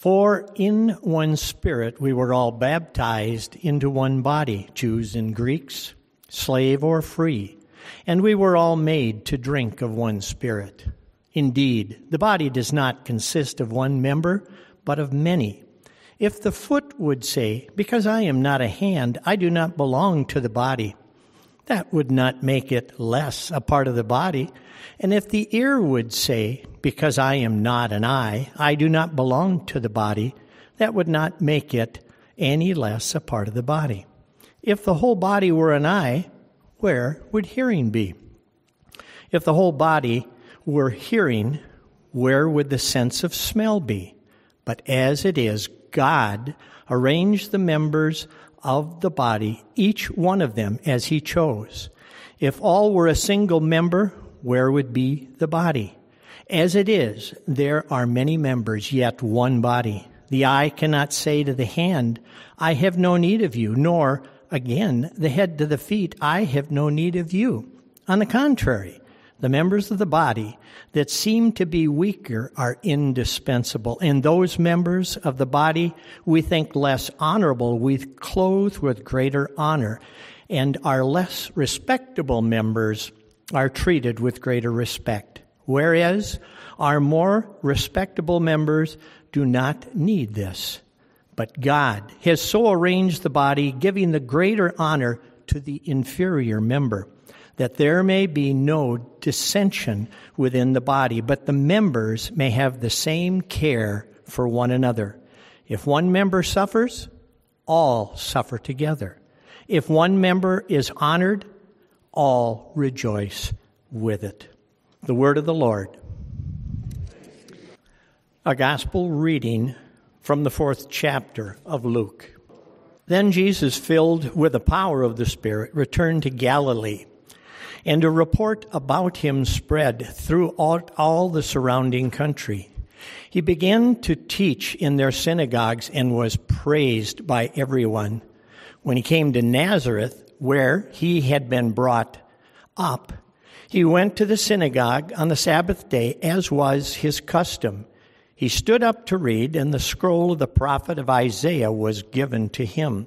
For in one Spirit we were all baptized into one body, Jews and Greeks, slave or free, and we were all made to drink of one Spirit. Indeed, the body does not consist of one member, but of many. If the foot would say, Because I am not a hand, I do not belong to the body, that would not make it less a part of the body. And if the ear would say, Because I am not an eye, I do not belong to the body, that would not make it any less a part of the body. If the whole body were an eye, where would hearing be? If the whole body were hearing, where would the sense of smell be? But as it is, God arranged the members of the body, each one of them as he chose. If all were a single member, where would be the body? As it is, there are many members, yet one body. The eye cannot say to the hand, I have no need of you, nor, again, the head to the feet, I have no need of you. On the contrary, the members of the body that seem to be weaker are indispensable, and those members of the body we think less honorable. We clothe with greater honor, and our less respectable members are treated with greater respect, whereas our more respectable members do not need this. But God has so arranged the body, giving the greater honor to the inferior member, that there may be no dissension within the body, but the members may have the same care for one another. If one member suffers, all suffer together. If one member is honored, all rejoice with it. The word of the Lord. A gospel reading from the fourth chapter of Luke. Then Jesus, filled with the power of the Spirit, returned to Galilee, and a report about him spread throughout all the surrounding country. He began to teach in their synagogues and was praised by everyone. When he came to Nazareth, where he had been brought up, he went to the synagogue on the Sabbath day, as was his custom. He stood up to read, and the scroll of the prophet of Isaiah was given to him.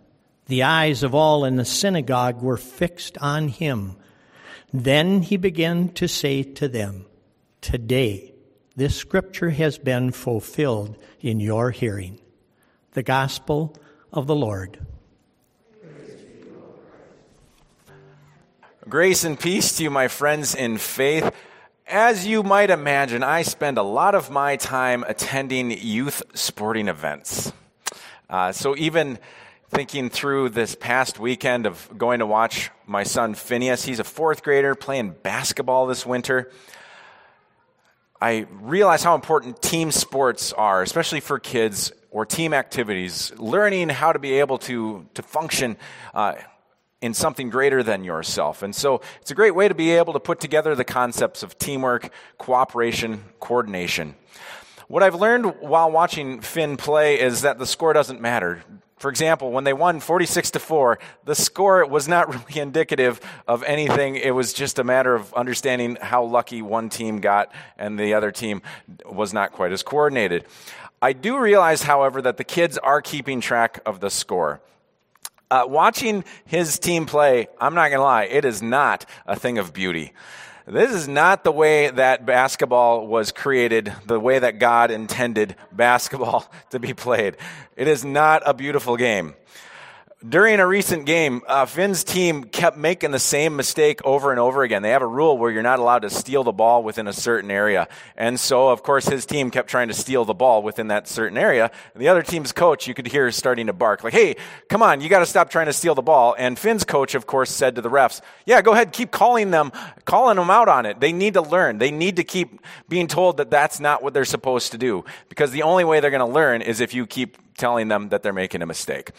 The eyes of all in the synagogue were fixed on him. Then he began to say to them, Today, this scripture has been fulfilled in your hearing. The gospel of the Lord. Grace and peace to you, my friends in faith. As you might imagine, I spend a lot of my time attending youth sporting events. Uh, so even thinking through this past weekend of going to watch my son Phineas, he's a fourth grader playing basketball this winter. I realize how important team sports are, especially for kids or team activities. Learning how to be able to, to function uh, in something greater than yourself. And so it's a great way to be able to put together the concepts of teamwork, cooperation, coordination. What I've learned while watching Finn play is that the score doesn't matter. For example, when they won 46 to 4, the score was not really indicative of anything. It was just a matter of understanding how lucky one team got and the other team was not quite as coordinated. I do realize, however, that the kids are keeping track of the score. Uh, watching his team play, I'm not going to lie, it is not a thing of beauty. This is not the way that basketball was created, the way that God intended basketball to be played. It is not a beautiful game. During a recent game, uh, Finn's team kept making the same mistake over and over again. They have a rule where you're not allowed to steal the ball within a certain area. And so, of course, his team kept trying to steal the ball within that certain area. And the other team's coach, you could hear starting to bark, like, hey, come on, you got to stop trying to steal the ball. And Finn's coach, of course, said to the refs, yeah, go ahead, keep calling them, calling them out on it. They need to learn. They need to keep being told that that's not what they're supposed to do. Because the only way they're going to learn is if you keep telling them that they're making a mistake.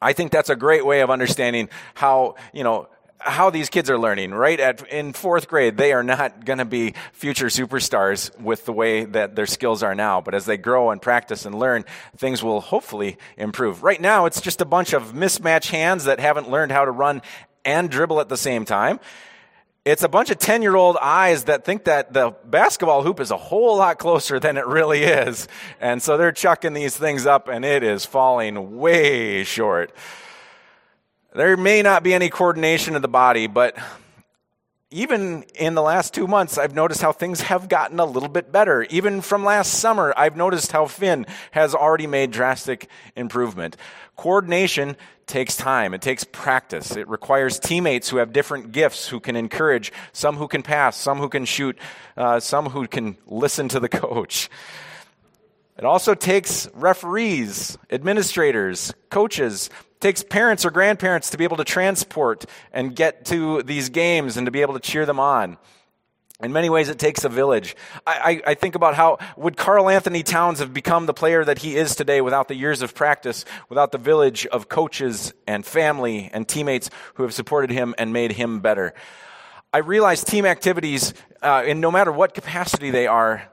I think that's a great way of understanding how, you know, how these kids are learning, right? At, in fourth grade, they are not going to be future superstars with the way that their skills are now. But as they grow and practice and learn, things will hopefully improve. Right now, it's just a bunch of mismatched hands that haven't learned how to run and dribble at the same time. It's a bunch of 10 year old eyes that think that the basketball hoop is a whole lot closer than it really is. And so they're chucking these things up and it is falling way short. There may not be any coordination of the body, but even in the last two months, I've noticed how things have gotten a little bit better. Even from last summer, I've noticed how Finn has already made drastic improvement. Coordination takes time. It takes practice. It requires teammates who have different gifts, who can encourage, some who can pass, some who can shoot, uh, some who can listen to the coach. It also takes referees, administrators, coaches, takes parents or grandparents to be able to transport and get to these games and to be able to cheer them on. In many ways, it takes a village. I, I, I, think about how would Karl-Anthony Towns have become the player that he is today without the years of practice, without the village of coaches and family and teammates who have supported him and made him better. I realize team activities, uh, in no matter what capacity they are,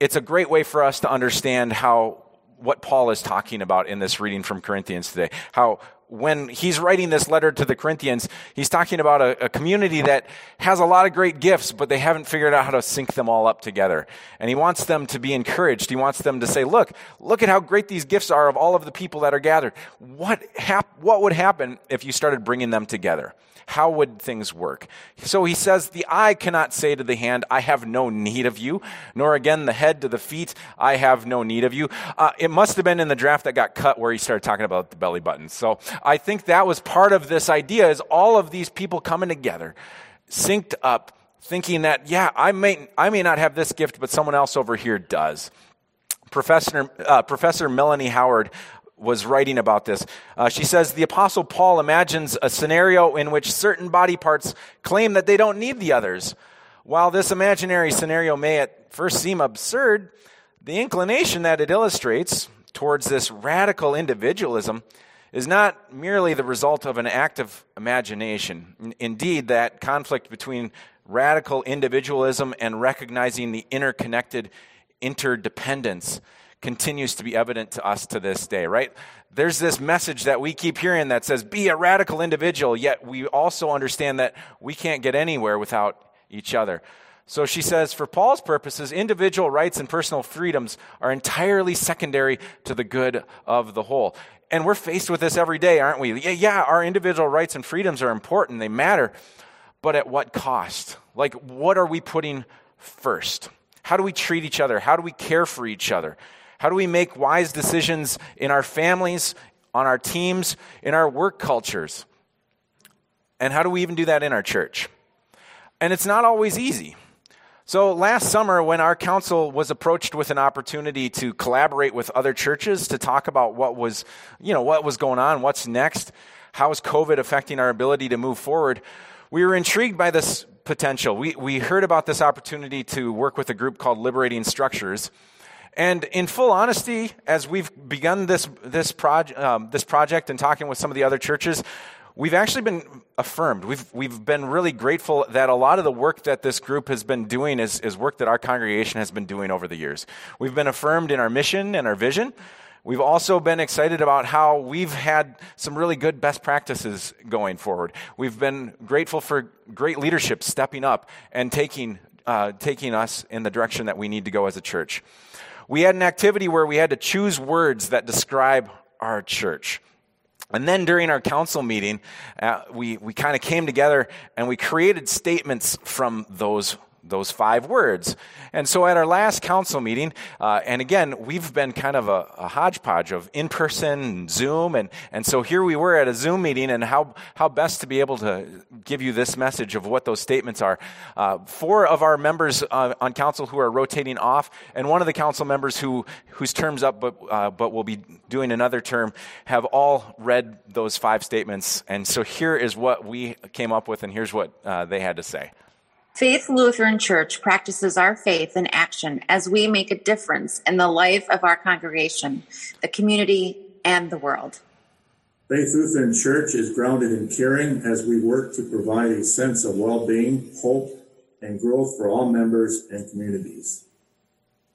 it's a great way for us to understand how what Paul is talking about in this reading from Corinthians today. How when he's writing this letter to the Corinthians, he's talking about a, a, community that has a lot of great gifts, but they haven't figured out how to sync them all up together. And he wants them to be encouraged. He wants them to say, look, look at how great these gifts are of all of the people that are gathered. What, hap- what would happen if you started bringing them together? how would things work? So he says, The eye cannot say to the hand, I have no need of you, nor again the head to the feet, I have no need of you. Uh, it must have been in the draft that got cut where he started talking about the belly button. So I think that was part of this idea is all of these people coming together, synced up, thinking that, yeah, I may, I may not have this gift, but someone else over here does. Professor, uh, Professor Melanie Howard was writing about this. Uh, she says the Apostle Paul imagines a scenario in which certain body parts claim that they don't need the others. While this imaginary scenario may at first seem absurd, the inclination that it illustrates towards this radical individualism is not merely the result of an active imagination. Indeed, that conflict between radical individualism and recognizing the interconnected interdependence continues to be evident to us to this day, right? There's this message that we keep hearing that says, be a radical individual, yet we also understand that we can't get anywhere without each other. So she says, for Paul's purposes, individual rights and personal freedoms are entirely secondary to the good of the whole. And we're faced with this every day, aren't we? Yeah, yeah, our individual rights and freedoms are important, they matter, but at what cost? Like, what are we putting first? How do we treat each other? How do we care for each other? How do we make wise decisions in our families, on our teams, in our work cultures? And how do we even do that in our church? And it's not always easy. So last summer, when our council was approached with an opportunity to collaborate with other churches to talk about what was, you know, what was going on, what's next, how is COVID affecting our ability to move forward, we were intrigued by this potential. We, we heard about this opportunity to work with a group called Liberating Structures. And in full honesty, as we've begun this, this, proj- um, this project and talking with some of the other churches, we've actually been affirmed. We've, we've been really grateful that a lot of the work that this group has been doing is, is work that our congregation has been doing over the years. We've been affirmed in our mission and our vision. We've also been excited about how we've had some really good best practices going forward. We've been grateful for great leadership stepping up and taking, uh, taking us in the direction that we need to go as a church we had an activity where we had to choose words that describe our church. And then during our council meeting, uh, we, we kind of came together and we created statements from those those five words. And so at our last council meeting, uh, and again, we've been kind of a, a hodgepodge of in person, Zoom, and, and so here we were at a Zoom meeting, and how, how best to be able to give you this message of what those statements are. Uh, four of our members uh, on council who are rotating off, and one of the council members who, whose term's up but, uh, but will be doing another term, have all read those five statements. And so here is what we came up with, and here's what uh, they had to say. Faith Lutheran Church practices our faith in action as we make a difference in the life of our congregation, the community, and the world. Faith Lutheran Church is grounded in caring as we work to provide a sense of well being, hope, and growth for all members and communities.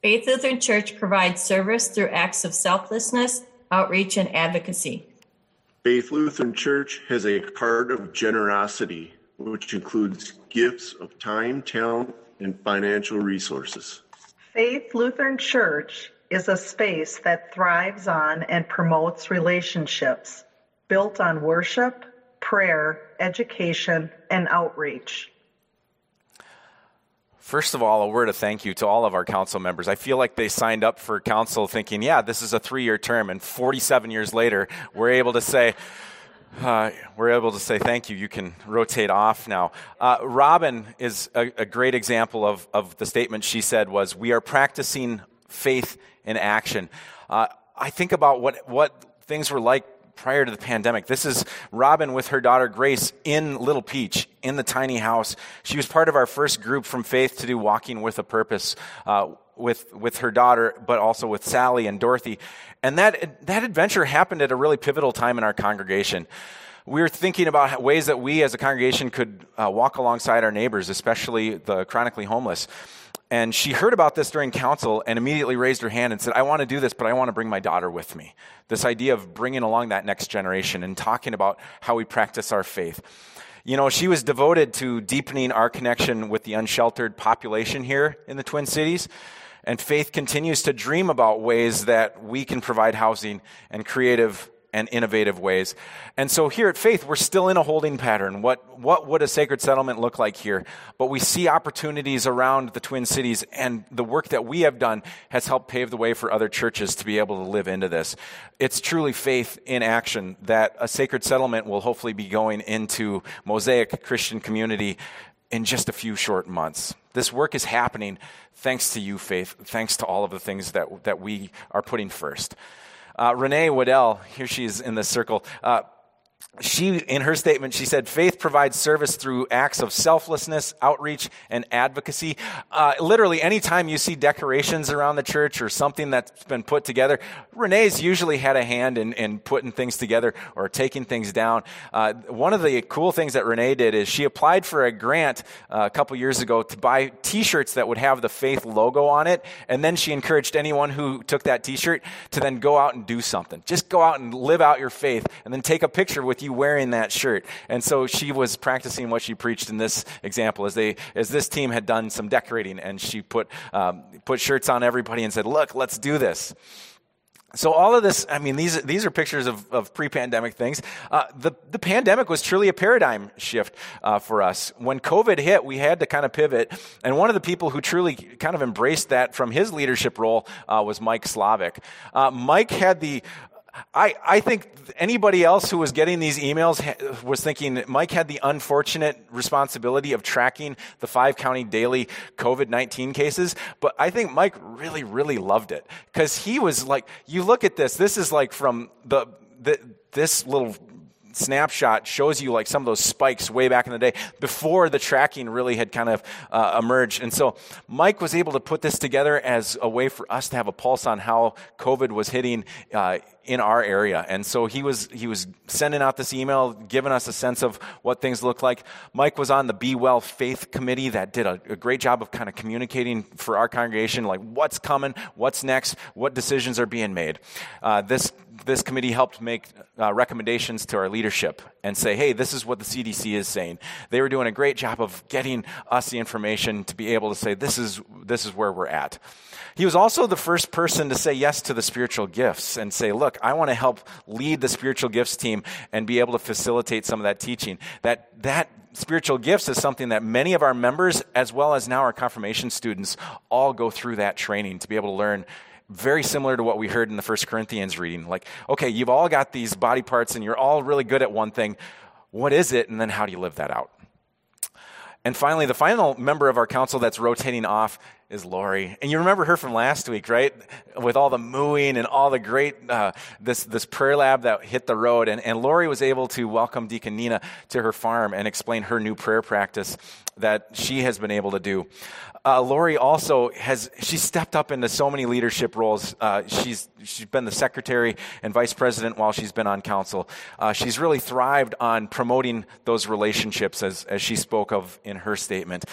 Faith Lutheran Church provides service through acts of selflessness, outreach, and advocacy. Faith Lutheran Church has a heart of generosity which includes gifts of time, talent, and financial resources. Faith Lutheran Church is a space that thrives on and promotes relationships built on worship, prayer, education, and outreach. First of all, a word of thank you to all of our council members. I feel like they signed up for council thinking, yeah, this is a three year term, and 47 years later, we're able to say, uh, we're able to say thank you. You can rotate off now. Uh, Robin is a, a, great example of, of the statement she said was, we are practicing faith in action. Uh, I think about what, what things were like prior to the pandemic. This is Robin with her daughter Grace in Little Peach in the tiny house. She was part of our first group from faith to do walking with a purpose. With, with her daughter, but also with Sally and Dorothy. And that, that adventure happened at a really pivotal time in our congregation. We were thinking about ways that we as a congregation could uh, walk alongside our neighbors, especially the chronically homeless. And she heard about this during council and immediately raised her hand and said, I want to do this, but I want to bring my daughter with me. This idea of bringing along that next generation and talking about how we practice our faith. You know, she was devoted to deepening our connection with the unsheltered population here in the Twin Cities. And Faith continues to dream about ways that we can provide housing and creative and innovative ways. And so here at Faith, we're still in a holding pattern. What, what would a sacred settlement look like here? But we see opportunities around the Twin Cities, and the work that we have done has helped pave the way for other churches to be able to live into this. It's truly faith in action that a sacred settlement will hopefully be going into Mosaic Christian community in just a few short months. This work is happening thanks to you, Faith, thanks to all of the things that, that we are putting first. Uh, Renee Waddell, here she is in the circle. Uh, she, in her statement, she said, faith provides service through acts of selflessness, outreach, and advocacy. Uh, literally, anytime you see decorations around the church or something that's been put together, Renee's usually had a hand in, in putting things together or taking things down. Uh, one of the cool things that Renee did is she applied for a grant uh, a couple years ago to buy t-shirts that would have the faith logo on it, and then she encouraged anyone who took that t-shirt to then go out and do something. Just go out and live out your faith, and then take a picture with you wearing that shirt? And so she was practicing what she preached in this example as they, as this team had done some decorating and she put, um, put shirts on everybody and said, look, let's do this. So all of this, I mean, these, these are pictures of, of pre-pandemic things. Uh, the, the pandemic was truly a paradigm shift uh, for us. When COVID hit, we had to kind of pivot. And one of the people who truly kind of embraced that from his leadership role uh, was Mike Slavic. Uh, Mike had the I, I think anybody else who was getting these emails was thinking Mike had the unfortunate responsibility of tracking the five county daily COVID 19 cases. But I think Mike really, really loved it because he was like, you look at this, this is like from the, the this little snapshot shows you like some of those spikes way back in the day before the tracking really had kind of uh, emerged. And so Mike was able to put this together as a way for us to have a pulse on how COVID was hitting uh, in our area. And so he was, he was sending out this email, giving us a sense of what things look like. Mike was on the Be Well Faith Committee that did a, a great job of kind of communicating for our congregation, like what's coming, what's next, what decisions are being made. Uh, this, this committee helped make uh, recommendations to our leadership and say, hey, this is what the CDC is saying. They were doing a great job of getting us the information to be able to say, this is, this is where we're at. He was also the first person to say yes to the spiritual gifts and say, look, I want to help lead the spiritual gifts team and be able to facilitate some of that teaching. That, that spiritual gifts is something that many of our members, as well as now our confirmation students, all go through that training to be able to learn very similar to what we heard in the First Corinthians reading. Like, okay, you've all got these body parts and you're all really good at one thing. What is it? And then how do you live that out? And finally, the final member of our council that's rotating off is Lori. And you remember her from last week, right? With all the mooing and all the great, uh, this, this prayer lab that hit the road. And, and Lori was able to welcome Deacon Nina to her farm and explain her new prayer practice that she has been able to do. Uh, Lori also has, she stepped up into so many leadership roles. Uh, she's, she's been the secretary and vice president while she's been on council. Uh, she's really thrived on promoting those relationships as, as she spoke of in her statement.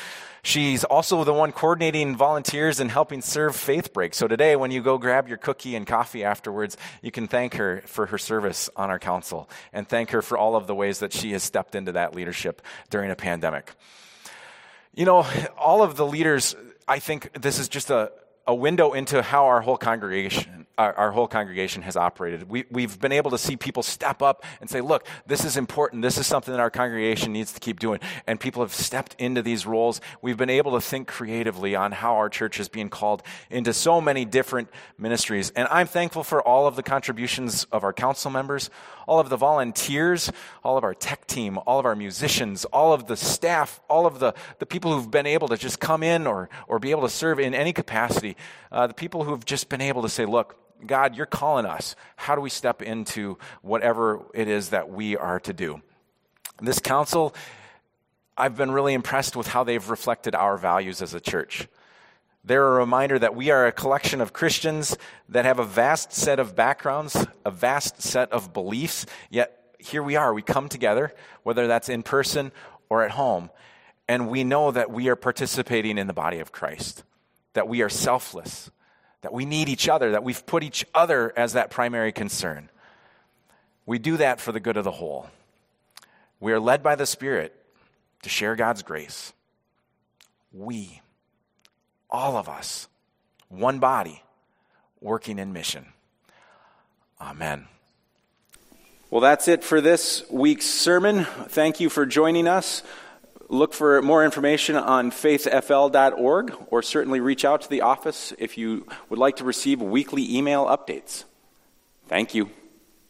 She's also the one coordinating volunteers and helping serve Faith Break. So today, when you go grab your cookie and coffee afterwards, you can thank her for her service on our council and thank her for all of the ways that she has stepped into that leadership during a pandemic. You know, all of the leaders, I think this is just a, a window into how our whole congregation our, our, whole congregation has operated. We, we've been able to see people step up and say, look, this is important. This is something that our congregation needs to keep doing. And people have stepped into these roles. We've been able to think creatively on how our church is being called into so many different ministries. And I'm thankful for all of the contributions of our council members, all of the volunteers, all of our tech team, all of our musicians, all of the staff, all of the, the people who've been able to just come in or, or be able to serve in any capacity, uh, the people who've just been able to say, look, God, you're calling us. How do we step into whatever it is that we are to do? This council, I've been really impressed with how they've reflected our values as a church. They're a reminder that we are a collection of Christians that have a vast set of backgrounds, a vast set of beliefs, yet here we are. We come together, whether that's in person or at home, and we know that we are participating in the body of Christ, that we are selfless, that we need each other, that we've put each other as that primary concern. We do that for the good of the whole. We are led by the Spirit to share God's grace. We, all of us, one body, working in mission. Amen. Well, that's it for this week's sermon. Thank you for joining us. Look for more information on faithfl.org or certainly reach out to the office if you would like to receive weekly email updates. Thank you.